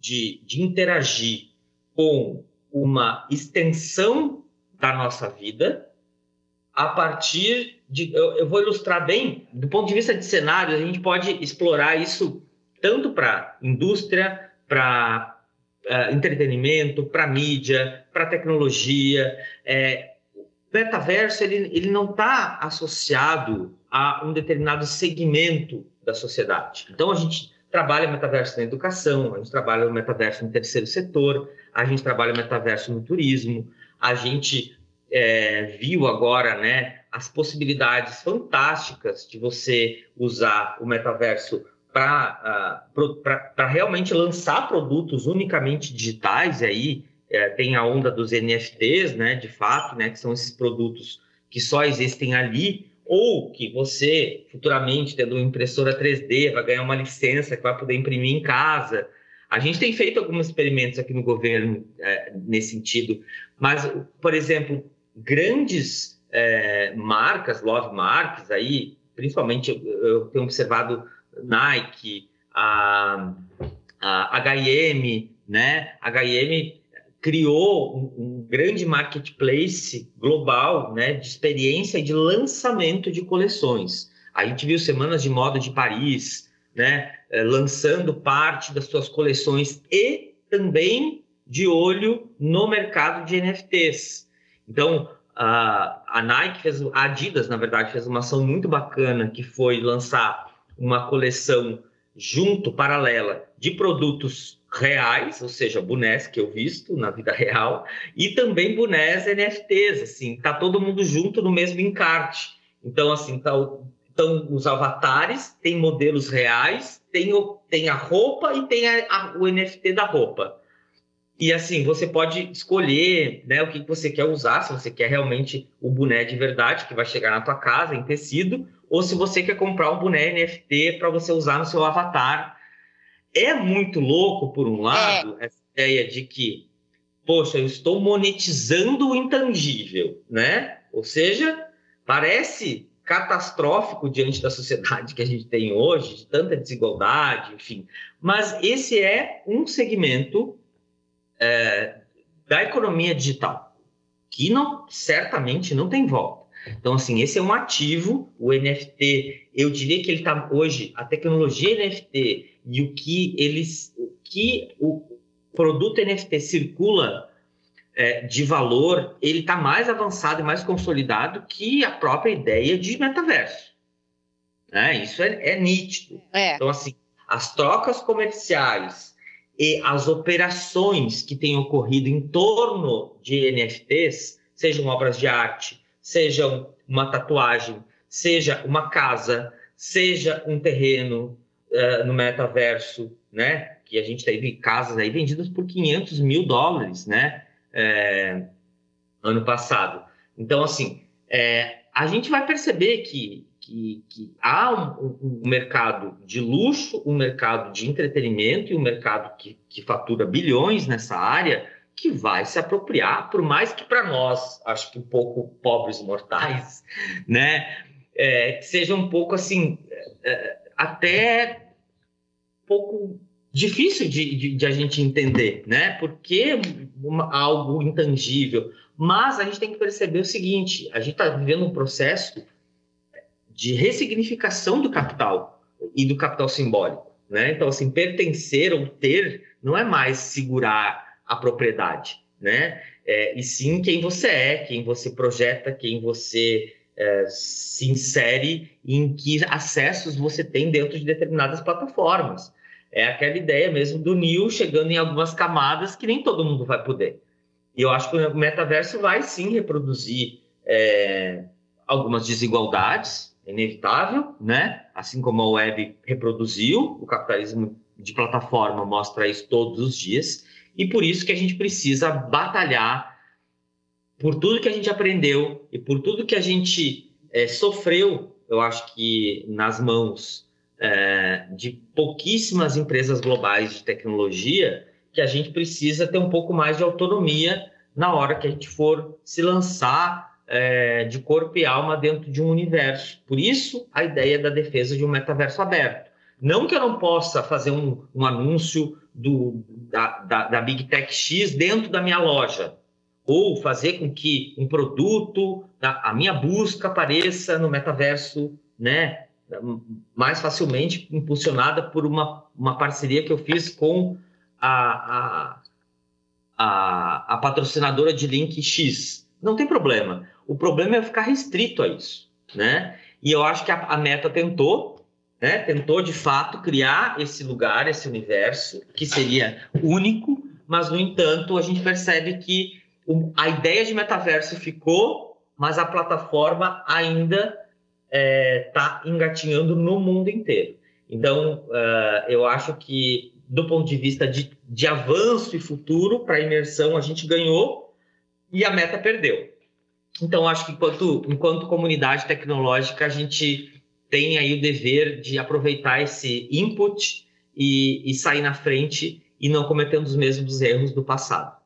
de, de interagir com uma extensão da nossa vida a partir de. Eu, eu, vou ilustrar bem, do ponto de vista de cenário, a gente pode explorar isso tanto para indústria, para uh, entretenimento, para mídia, para tecnologia. É, metaverso ele, ele não está associado a um determinado segmento da sociedade. Então a gente trabalha metaverso na educação, a gente trabalha o metaverso no terceiro setor, a gente trabalha o metaverso no turismo, a gente é, viu agora, né, as possibilidades fantásticas de você usar o metaverso para uh, realmente lançar produtos unicamente digitais, e aí é, tem a onda dos NFTs, né, de fato, né, que são esses produtos que só existem ali, ou que você, futuramente, tendo uma impressora 3D, vai ganhar uma licença que vai poder imprimir em casa. A gente tem feito alguns experimentos aqui no governo é, nesse sentido, mas, por exemplo, grandes é, marcas, love marks aí, principalmente eu, eu tenho observado Nike, a, a H&M, né? H&M criou um, um, grande marketplace global, né, de experiência e de lançamento de coleções. A gente viu Semanas de Moda de Paris, né, eh, lançando parte das suas coleções e também de olho no mercado de NFTs. Então, a, a Nike fez, a Adidas, na verdade, fez uma ação muito bacana que foi lançar uma coleção junto, paralela, de produtos reais, ou seja, bonés que eu visto na vida real, e também bonés NFTs, assim, tá todo mundo junto no mesmo encarte. Então, assim, tá o, então os avatares, tem modelos reais, tem, o, tem a roupa e tem a, a, o NFT da roupa. E assim, você pode escolher né, o que você quer usar, se você quer realmente o boné de verdade, que vai chegar na tua casa em tecido, ou se você quer comprar um boné NFT para você usar no seu avatar é muito louco, por um lado, é. essa ideia de que, poxa, eu estou monetizando o intangível, né? Ou seja, parece catastrófico diante da sociedade que a gente tem hoje, de tanta desigualdade, enfim. Mas esse é um segmento é, da economia digital que não certamente não tem volta. Então, assim, esse é um ativo, o NFT, eu diria que ele está hoje, a tecnologia NFT e o que eles, o que o produto NFT circula é, de valor, ele está mais avançado e mais consolidado que a própria ideia de metaverso. Né? Isso é, é nítido. É. Então, assim, as trocas comerciais e as operações que têm ocorrido em torno de NFTs, sejam obras de arte, sejam uma tatuagem, seja uma casa, seja um terreno, uh, no metaverso, né? Que a gente teve casas aí vendidas por 500 mil dólares, né? É, ano passado. Então, assim, é, a gente vai perceber que, que, que há um, um, mercado de luxo, um mercado de entretenimento e um mercado que, que fatura bilhões nessa área que vai se apropriar, por mais que para nós, acho que um pouco pobres mortais, né, é, que seja um pouco assim, é, até um pouco difícil de, de, de, a gente entender, né? Porque uma, algo intangível. Mas a gente tem que perceber o seguinte: a gente está vivendo um processo de ressignificação do capital e do capital simbólico, né? Então, assim, pertencer ou ter não é mais segurar a propriedade, né? É, e sim quem você é, quem você projeta, quem você é, se insere em que acessos você tem dentro de determinadas plataformas. É aquela ideia mesmo do Neo chegando em algumas camadas que nem todo mundo vai poder. E eu acho que o metaverso vai sim reproduzir é, algumas desigualdades, é inevitável, né? Assim como a web reproduziu, o capitalismo de plataforma mostra isso todos os dias. e por isso que a gente precisa batalhar por tudo que a gente aprendeu e por tudo que a gente é, sofreu, eu acho que nas mãos é, de pouquíssimas empresas globais de tecnologia, que a gente precisa ter um pouco mais de autonomia na hora que a gente for se lançar é, de corpo e alma dentro de um universo. Por isso, a ideia da defesa de um metaverso aberto. Não que eu não possa fazer um, um anúncio do, da, da, da Big Tech X dentro da minha loja, ou fazer com que um produto, a minha busca apareça no metaverso, né, mais facilmente impulsionada por uma, uma parceria que eu fiz com a, a, a, a patrocinadora de link X. Não tem problema. O problema é ficar restrito a isso, né? E eu acho que a, a Meta tentou, né? Tentou de fato criar esse lugar, esse universo que seria único, mas no entanto a gente percebe que a ideia de metaverso ficou, mas a plataforma ainda está é, tá engatinhando no mundo inteiro. Então, uh, eu acho que do ponto de vista de, de avanço e futuro para a imersão, a gente ganhou e a meta perdeu. Então, acho que enquanto, enquanto comunidade tecnológica, a gente tem aí o dever de aproveitar esse input e, e sair na frente e não cometendo os mesmos erros do passado.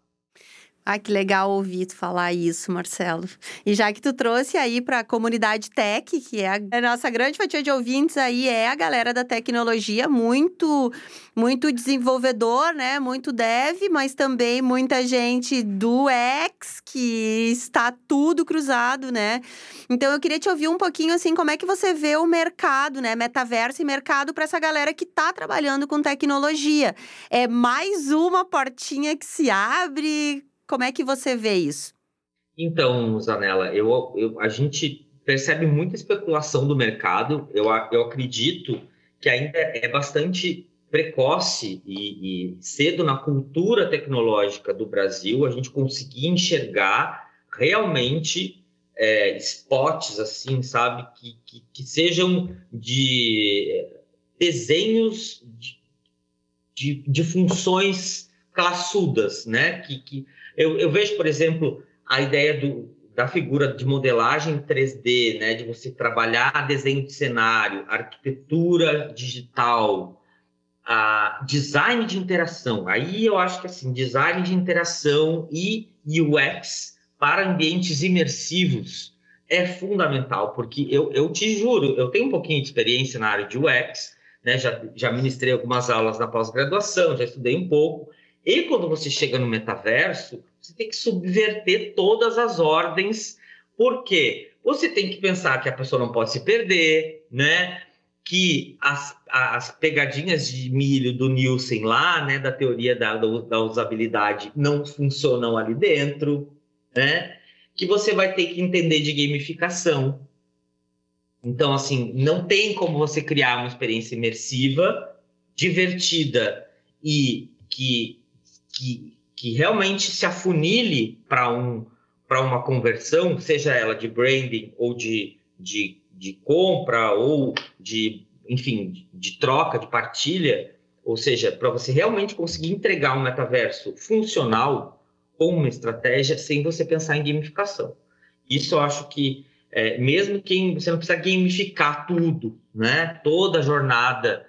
Ah, que legal ouvir tu falar isso, Marcelo. E já que tu trouxe aí para a comunidade tech, que é a nossa grande fatia de ouvintes aí, é a galera da tecnologia, muito, muito desenvolvedor, né? Muito dev, mas também muita gente do X, que está tudo cruzado, né? Então eu queria te ouvir um pouquinho assim, como é que você vê o mercado, né? Metaverso e mercado para essa galera que está trabalhando com tecnologia. É mais uma portinha que se abre como é que você vê isso? Então, Zanella, eu, eu, a gente percebe muita especulação do mercado. Eu, eu acredito que ainda é bastante precoce e, e, cedo na cultura tecnológica do Brasil a gente conseguir enxergar realmente é, spots assim, sabe, que, que, que sejam de desenhos de, de, de funções classudas, né? Que, que eu, eu vejo, por exemplo, a ideia do, da figura de modelagem 3D, né, de você trabalhar desenho de cenário, arquitetura digital, a design de interação. Aí eu acho que assim, design de interação e UX para ambientes imersivos é fundamental, porque eu, eu te juro, eu tenho um pouquinho de experiência na área de UX, né, já, já ministrei algumas aulas na pós-graduação, já estudei um pouco, e quando você chega no metaverso, você tem que subverter todas as ordens. Por quê? Você tem que pensar que a pessoa não pode se perder, né? Que as, as pegadinhas de milho do Nielsen lá, né, da teoria da, da usabilidade, não funcionam ali dentro, né? Que você vai ter que entender de gamificação. Então, assim, não tem como você criar uma experiência imersiva, divertida e que que, que realmente se afunile para um, uma conversão, seja ela de branding ou de, de, de compra ou de, enfim, de troca, de partilha, ou seja, para você realmente conseguir entregar um metaverso funcional com uma estratégia sem você pensar em gamificação. Isso eu acho que, é, mesmo que você não precisa gamificar tudo, né? toda a jornada,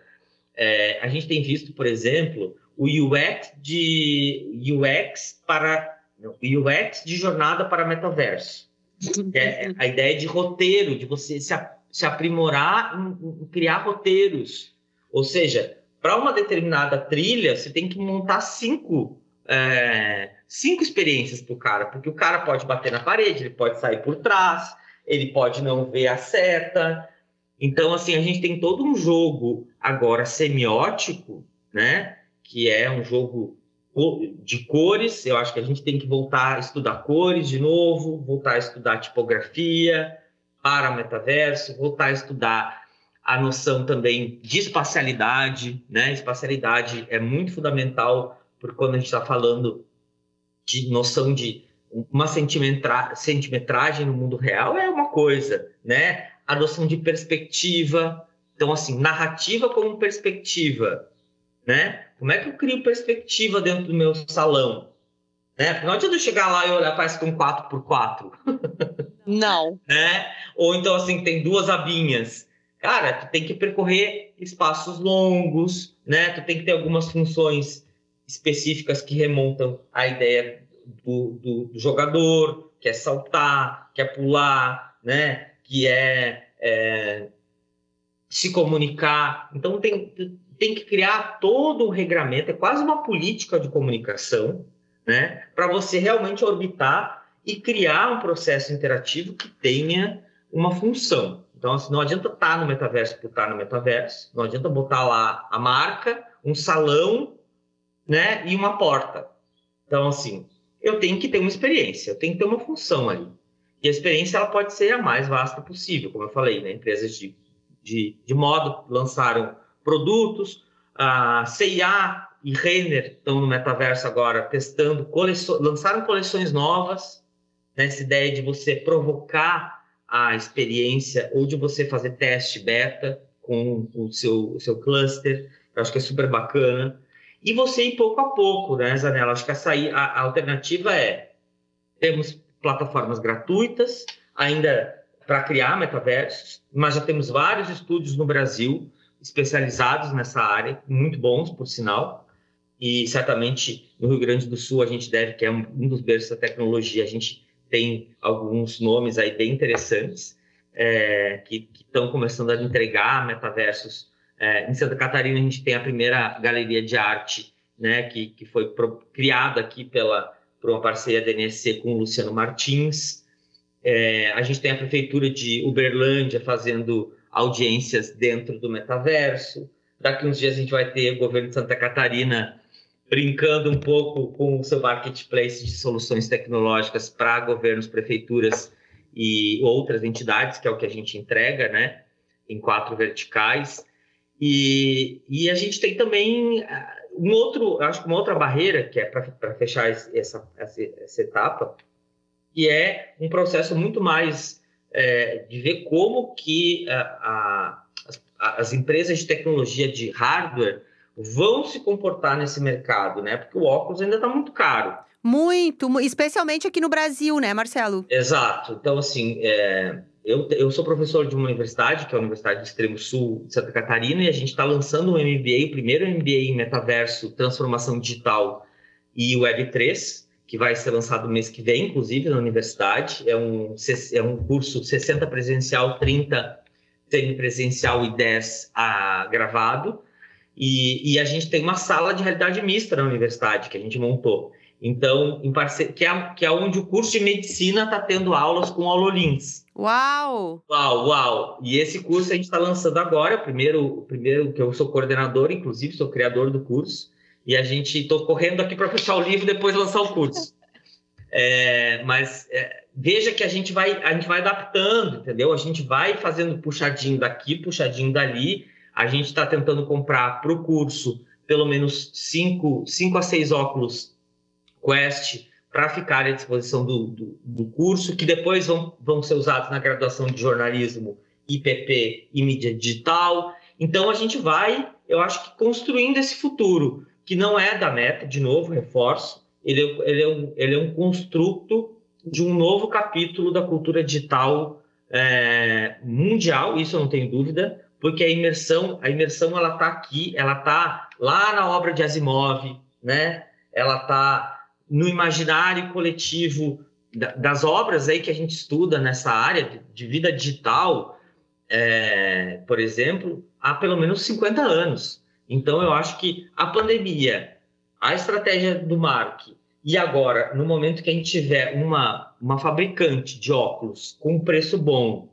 é, a gente tem visto, por exemplo, o UX de UX para UX de jornada para metaverso. É a ideia de roteiro, de você se, se aprimorar em, em criar roteiros. Ou seja, para uma determinada trilha, você tem que montar cinco, é, cinco experiências para o cara, porque o cara pode bater na parede, ele pode sair por trás, ele pode não ver a seta. Então, assim, a gente tem todo um jogo agora semiótico, né? Que é um jogo de cores. Eu acho que a gente tem que voltar a estudar cores de novo, voltar a estudar tipografia para o metaverso, voltar a estudar a noção também de espacialidade, né? Espacialidade é muito fundamental porque quando a gente está falando de noção de uma centimetra centimetragem no mundo real é uma coisa, né? A noção de perspectiva, então assim, narrativa como perspectiva, né? Como é que eu crio perspectiva dentro do meu salão? Né? Porque não adianta eu chegar lá e olhar, parece que um 4x4. Não. né? Ou então, assim, tem duas abinhas. Cara, tu tem que percorrer espaços longos, né? Tu tem que ter algumas funções específicas que remontam à ideia do, do, do jogador, que é saltar, que é pular, né? Que é, é se comunicar. Então, tem, tem que criar todo um regramento, é quase uma política de comunicação, né? Para você realmente orbitar e criar um processo interativo que tenha uma função. Então, assim, não adianta estar tá no metaverso por estar tá no metaverso, não adianta botar lá a marca, um salão, né, e uma porta. Então, assim, eu tenho que ter uma experiência, eu tenho que ter uma função ali. E a experiência ela pode ser a mais vasta possível, como eu falei, né? Empresas de, de, de modo lançaram produtos, a CIA e Renner estão no metaverso agora testando, coleço, lançaram coleções novas, nessa ideia de você provocar a experiência ou de você fazer teste beta com o seu, o seu cluster. Eu acho que é super bacana. E você ir pouco a pouco, né, Zanella? Acho que essa aí, a, a alternativa é temos plataformas gratuitas ainda para criar metaversos, mas já temos vários estúdios no Brasil especializados nessa área, muito bons, por sinal. E certamente no Rio Grande do Sul a gente deve, que é um dos berços da tecnologia, a gente tem alguns nomes aí bem interessantes é, que estão começando a entregar metaversos. É, em Santa Catarina a gente tem a primeira galeria de arte, né, que, que foi pro, criada aqui pela por uma parceria da NSC com o Luciano Martins. É, a gente tem a prefeitura de Uberlândia fazendo audiências dentro do metaverso. Daqui uns dias a gente vai ter o governo de Santa Catarina brincando um pouco com o seu marketplace de soluções tecnológicas para governos, prefeituras e outras entidades, que é o que a gente entrega, né, em quatro verticais. E, e a gente tem também ah, um outro, acho que uma outra barreira, que é para fechar essa, essa, essa, etapa, que é um processo muito mais é, de ver como que a, a, as, as empresas de tecnologia de hardware vão se comportar nesse mercado, né? Porque o óculos ainda está muito caro. Muito, especialmente aqui no Brasil, né, Marcelo? Exato. Então, assim, é, eu, eu sou professor de uma universidade, que é a Universidade do Extremo Sul de Santa Catarina, e a gente está lançando um MBA, o primeiro MBA em metaverso, transformação digital e Web3, que vai ser lançado no mês que vem, inclusive, na universidade. É um, é um curso 60 presencial, 30 semipresencial e 10 a, gravado. E, e, a gente tem uma sala de realidade mista na universidade que a gente montou. Então, em parce... que, é, que é onde o curso de medicina está tendo aulas com HoloLens. Uau! Uau, uau! E esse curso a gente está lançando agora, primeiro, primeiro que eu sou coordenador, inclusive sou criador do curso. E a gente estou correndo aqui para fechar o livro e depois lançar o curso. É, mas é, veja que a gente vai a gente vai adaptando, entendeu? A gente vai fazendo puxadinho daqui, puxadinho dali a gente está tentando comprar para o curso pelo menos cinco, a seis óculos Quest para ficar à disposição do, do, do, curso, que depois vão, vão ser usados na graduação de jornalismo, IPP e mídia digital. Então a gente vai, eu acho que construindo esse futuro, que não é da meta, de novo, reforço, ele, é, ele, é, um, ele é um construto de um novo capítulo da cultura digital é, mundial, isso eu não tenho dúvida, porque a imersão, a imersão ela está aqui, ela está lá na obra de Asimov, né? Ela está no imaginário coletivo das obras aí que a gente estuda nessa área de vida digital, é, por exemplo, há pelo menos 50 anos. Então, eu acho que a pandemia, a estratégia do Mark, e agora, no momento que a gente tiver uma, uma fabricante de óculos com preço bom,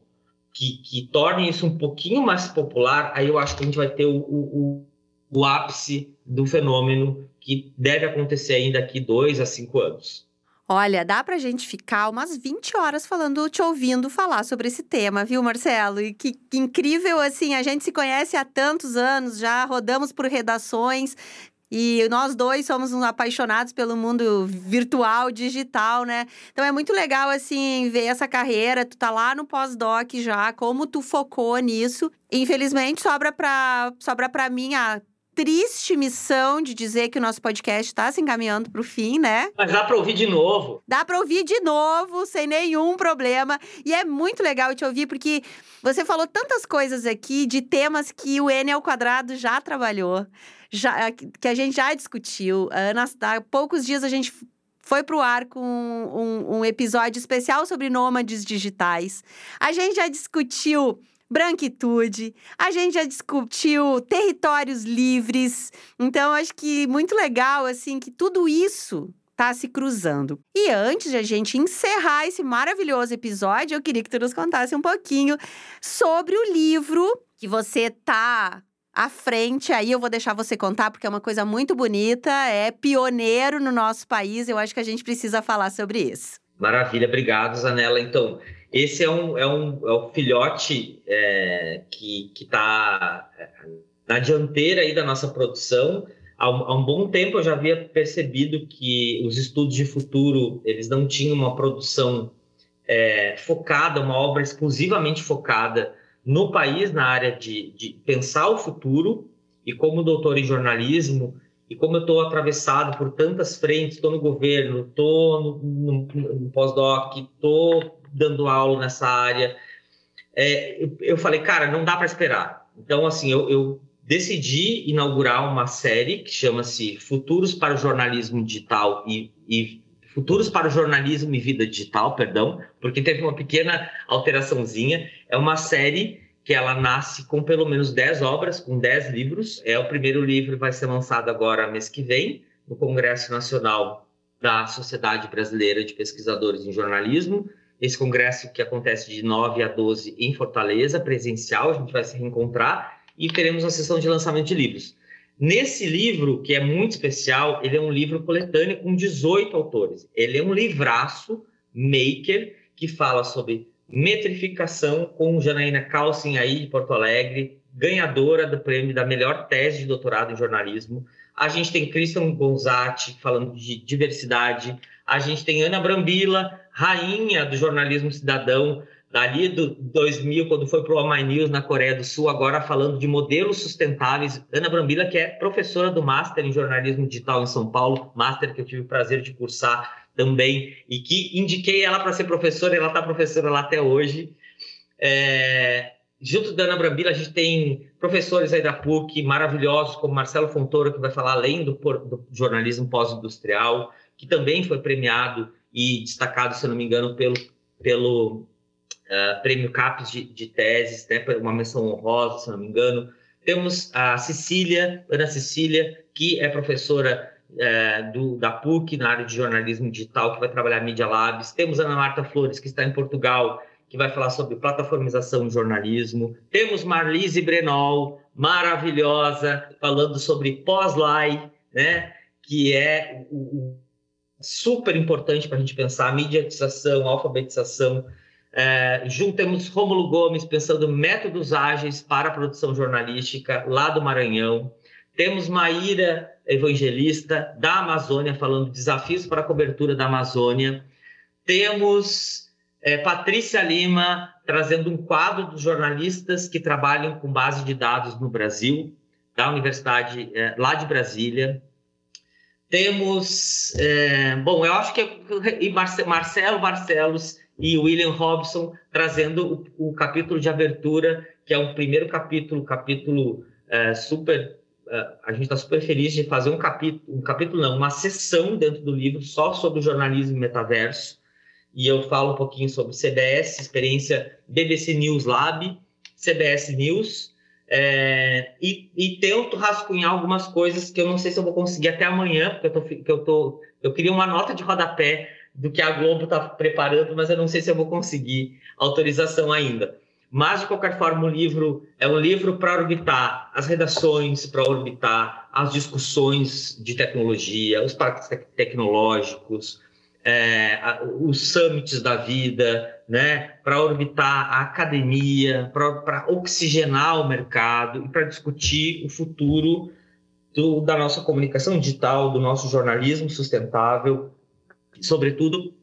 que, que tornem isso um pouquinho mais popular, aí eu acho que a gente vai ter o, o, o ápice do fenômeno que deve acontecer ainda daqui dois a cinco anos. Olha, dá pra gente ficar umas 20 horas falando, te ouvindo falar sobre esse tema, viu, Marcelo? E que, que, incrível, assim, a gente se conhece há tantos anos já, rodamos por redações, e nós dois somos apaixonados pelo mundo virtual, digital, né? Então é muito legal, assim, ver essa carreira. Tu tá lá no pós-doc já, como tu focou nisso. Infelizmente, sobra pra, sobra pra mim a triste missão de dizer que o nosso podcast está se encaminhando para o fim, né? Mas dá para ouvir de novo. Dá para ouvir de novo, sem nenhum problema. E é muito legal te ouvir, porque você falou tantas coisas aqui de temas que o N ao quadrado já trabalhou, já, que a gente já discutiu. Há poucos dias a gente foi para o ar com um, um episódio especial sobre nômades digitais. A gente já discutiu branquitude, a gente já discutiu territórios livres. Então, acho que muito legal, assim, que tudo isso tá se cruzando. E antes de a gente encerrar esse maravilhoso episódio, eu queria que tu nos contasse um pouquinho sobre o livro que você tá à frente aí, eu vou deixar você contar, porque é uma coisa muito bonita, é pioneiro no nosso país, eu acho que a gente precisa falar sobre isso. Maravilha, obrigado, Zanella. Então, esse é um, é um, é um filhote é, que está é, na dianteira aí da nossa produção. Há um, há um, bom tempo eu já havia percebido que os estudos de futuro eles não tinham uma produção é, focada, uma obra exclusivamente focada no país na área de, de pensar o futuro. E como doutor em jornalismo, e como eu estou atravessado por tantas frentes, estou no governo, estou no, no, no pós-doc, estou dando aula nessa área. É, eu, eu, falei, cara, não dá para esperar. Então, assim, eu, eu, decidi inaugurar uma série que chama-se Futuros para o Jornalismo Digital e, e Futuros para o Jornalismo e Vida Digital, perdão, porque teve uma pequena alteraçãozinha. É uma série que ela nasce com pelo menos 10 obras, com 10 livros. É o primeiro livro vai ser lançado agora mês que vem no Congresso Nacional da Sociedade Brasileira de Pesquisadores em Jornalismo. Esse congresso que acontece de 9 a 12 em Fortaleza, presencial, a gente vai se reencontrar e teremos a sessão de lançamento de livros. Nesse livro, que é muito especial, ele é um livro coletâneo com 18 autores. Ele é um livraço maker que fala sobre metrificação com Janaína Calcin aí de Porto Alegre, ganhadora do prêmio da melhor tese de doutorado em jornalismo. A gente tem Christian Gonzatti falando de diversidade. A gente tem Ana Brambila, rainha do jornalismo cidadão, dali do 2000, quando foi para o Amai News na Coreia do Sul, agora falando de modelos sustentáveis. Ana Brambila, que é professora do Master em Jornalismo Digital em São Paulo, Master que eu tive o prazer de cursar também, e que indiquei ela para ser professora, ela está professora lá até hoje. É, junto da Ana Brambila, a gente tem professores aí da PUC maravilhosos, como Marcelo Fontoura, que vai falar além do, do jornalismo pós-industrial, que também foi premiado e destacado, se não me engano, pelo, pelo uh, prêmio CAPES de, de teses, né, uma menção honrosa, se não me engano. Temos a Cecília, Ana Cecília, que é professora uh, do, da PUC na área de jornalismo digital, que vai trabalhar Media Labs. Temos a Ana Marta Flores, que está em Portugal, que vai falar sobre plataformização em jornalismo. Temos Marlise Brenol, maravilhosa, falando sobre pós-live, né? que é o, super importante para a gente pensar, mediatização, alfabetização. É, juntemos Rômulo Gomes pensando métodos ágeis para a produção jornalística lá do Maranhão. Temos Maíra Evangelista da Amazônia falando desafios para a cobertura da Amazônia. Temos é, Patrícia Lima trazendo um quadro dos jornalistas que trabalham com base de dados no Brasil, da Universidade é, lá de Brasília. Temos, é, bom, eu acho que e Marcelo Barcelos e William Robson trazendo o, o, capítulo de abertura, que é o primeiro capítulo, capítulo é, super. É, a gente está super feliz de fazer um capítulo, um capítulo não, uma sessão dentro do livro só sobre jornalismo e metaverso. E eu falo um pouquinho sobre CBS, experiência BBC News Lab, CBS News, é, e, e, tento rascunhar algumas coisas que eu não sei se eu vou conseguir até amanhã, porque eu, tô, que eu, tô, eu queria uma nota de rodapé do que a Globo está preparando, mas eu não sei se eu vou conseguir autorização ainda. Mas, de qualquer forma, o livro é um livro para orbitar as redações, para orbitar as discussões de tecnologia, os parques tecnológicos, é, os summits da vida, né, para orbitar a academia, para oxigenar o mercado e para discutir o futuro do, da nossa comunicação digital, do nosso jornalismo sustentável, sobretudo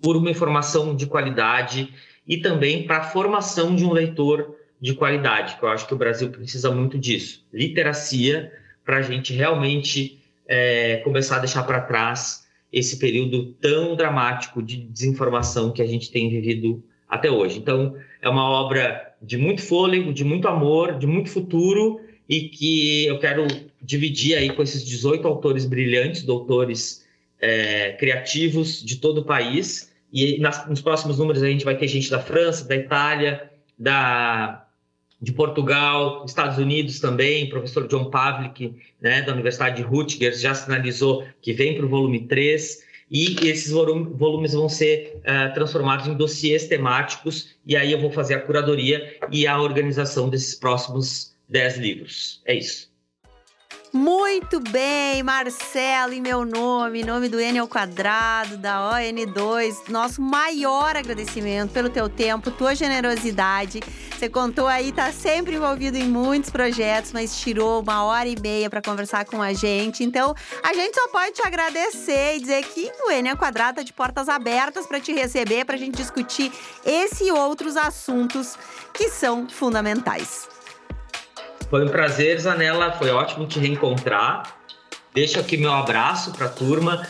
por uma informação de qualidade e também para a formação de um leitor de qualidade, que eu acho que o Brasil precisa muito disso. Literacia, para a gente realmente é, começar a deixar para trás esse período tão dramático de desinformação que a gente tem vivido até hoje. Então, é uma obra de muito fôlego, de muito amor, de muito futuro e que eu quero dividir aí com esses 18 autores brilhantes, doutores é, criativos de todo o país. E nas, nos próximos números a gente vai ter gente da França, da Itália, da, de Portugal, Estados Unidos também. Professor John Pavlik, né, da Universidade de Rutgers, já sinalizou que vem para o volume 3 e esses volumes vão ser uh, transformados em dossiês temáticos, e aí eu vou fazer a curadoria e a organização desses próximos 10 livros. É isso. Muito bem, Marcelo, em meu nome, em nome do N ao quadrado, da ON2, nosso maior agradecimento pelo teu tempo, tua generosidade. Você contou aí, tá sempre envolvido em muitos projetos, mas tirou uma hora e meia para conversar com a gente. Então, a gente só pode te agradecer e dizer que o N ao quadrado tá de portas abertas para te receber, para a gente discutir esse e outros assuntos que são fundamentais. Foi um prazer, Zanella. Foi ótimo te reencontrar. Deixo aqui meu abraço para a turma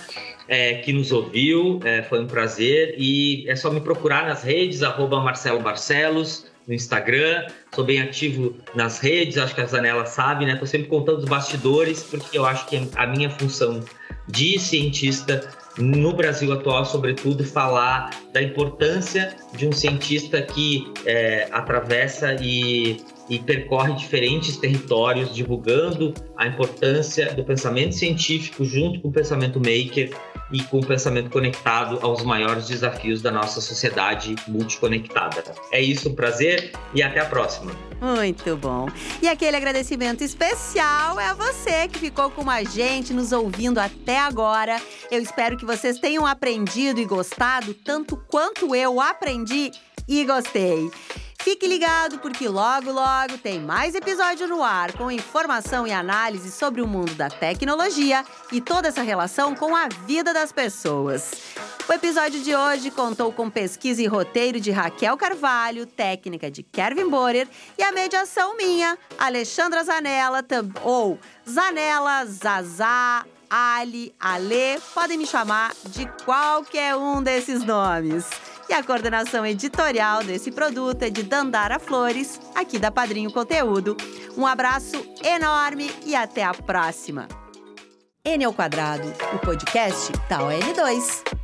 é, que nos ouviu. É, foi um prazer. E é só me procurar nas redes, arroba Marcelo Barcelos, no Instagram. Sou bem ativo nas redes, acho que a Zanella sabe, né? Estou sempre contando os bastidores, porque eu acho que a minha função de cientista no Brasil atual, sobretudo, falar da importância de um cientista que é, atravessa e e percorre diferentes territórios, divulgando a importância do pensamento científico junto com o pensamento maker e com o pensamento conectado aos maiores desafios da nossa sociedade multiconectada. É isso, um prazer e até a próxima. Muito bom. E aquele agradecimento especial é a você que ficou com a gente nos ouvindo até agora. Eu espero que vocês tenham aprendido e gostado tanto quanto eu aprendi e gostei. Fique ligado porque logo logo tem mais episódio no ar com informação e análise sobre o mundo da tecnologia e toda essa relação com a vida das pessoas. O episódio de hoje contou com pesquisa e roteiro de Raquel Carvalho, técnica de Kevin Borer e a mediação minha, Alexandra Zanella, ou Zanella, Zazá, Ali, Ale, podem me chamar de qualquer um desses nomes. E a coordenação editorial desse produto é de Dandara Flores, aqui da Padrinho Conteúdo. Um abraço enorme e até a próxima. N ao quadrado, o podcast da ON2.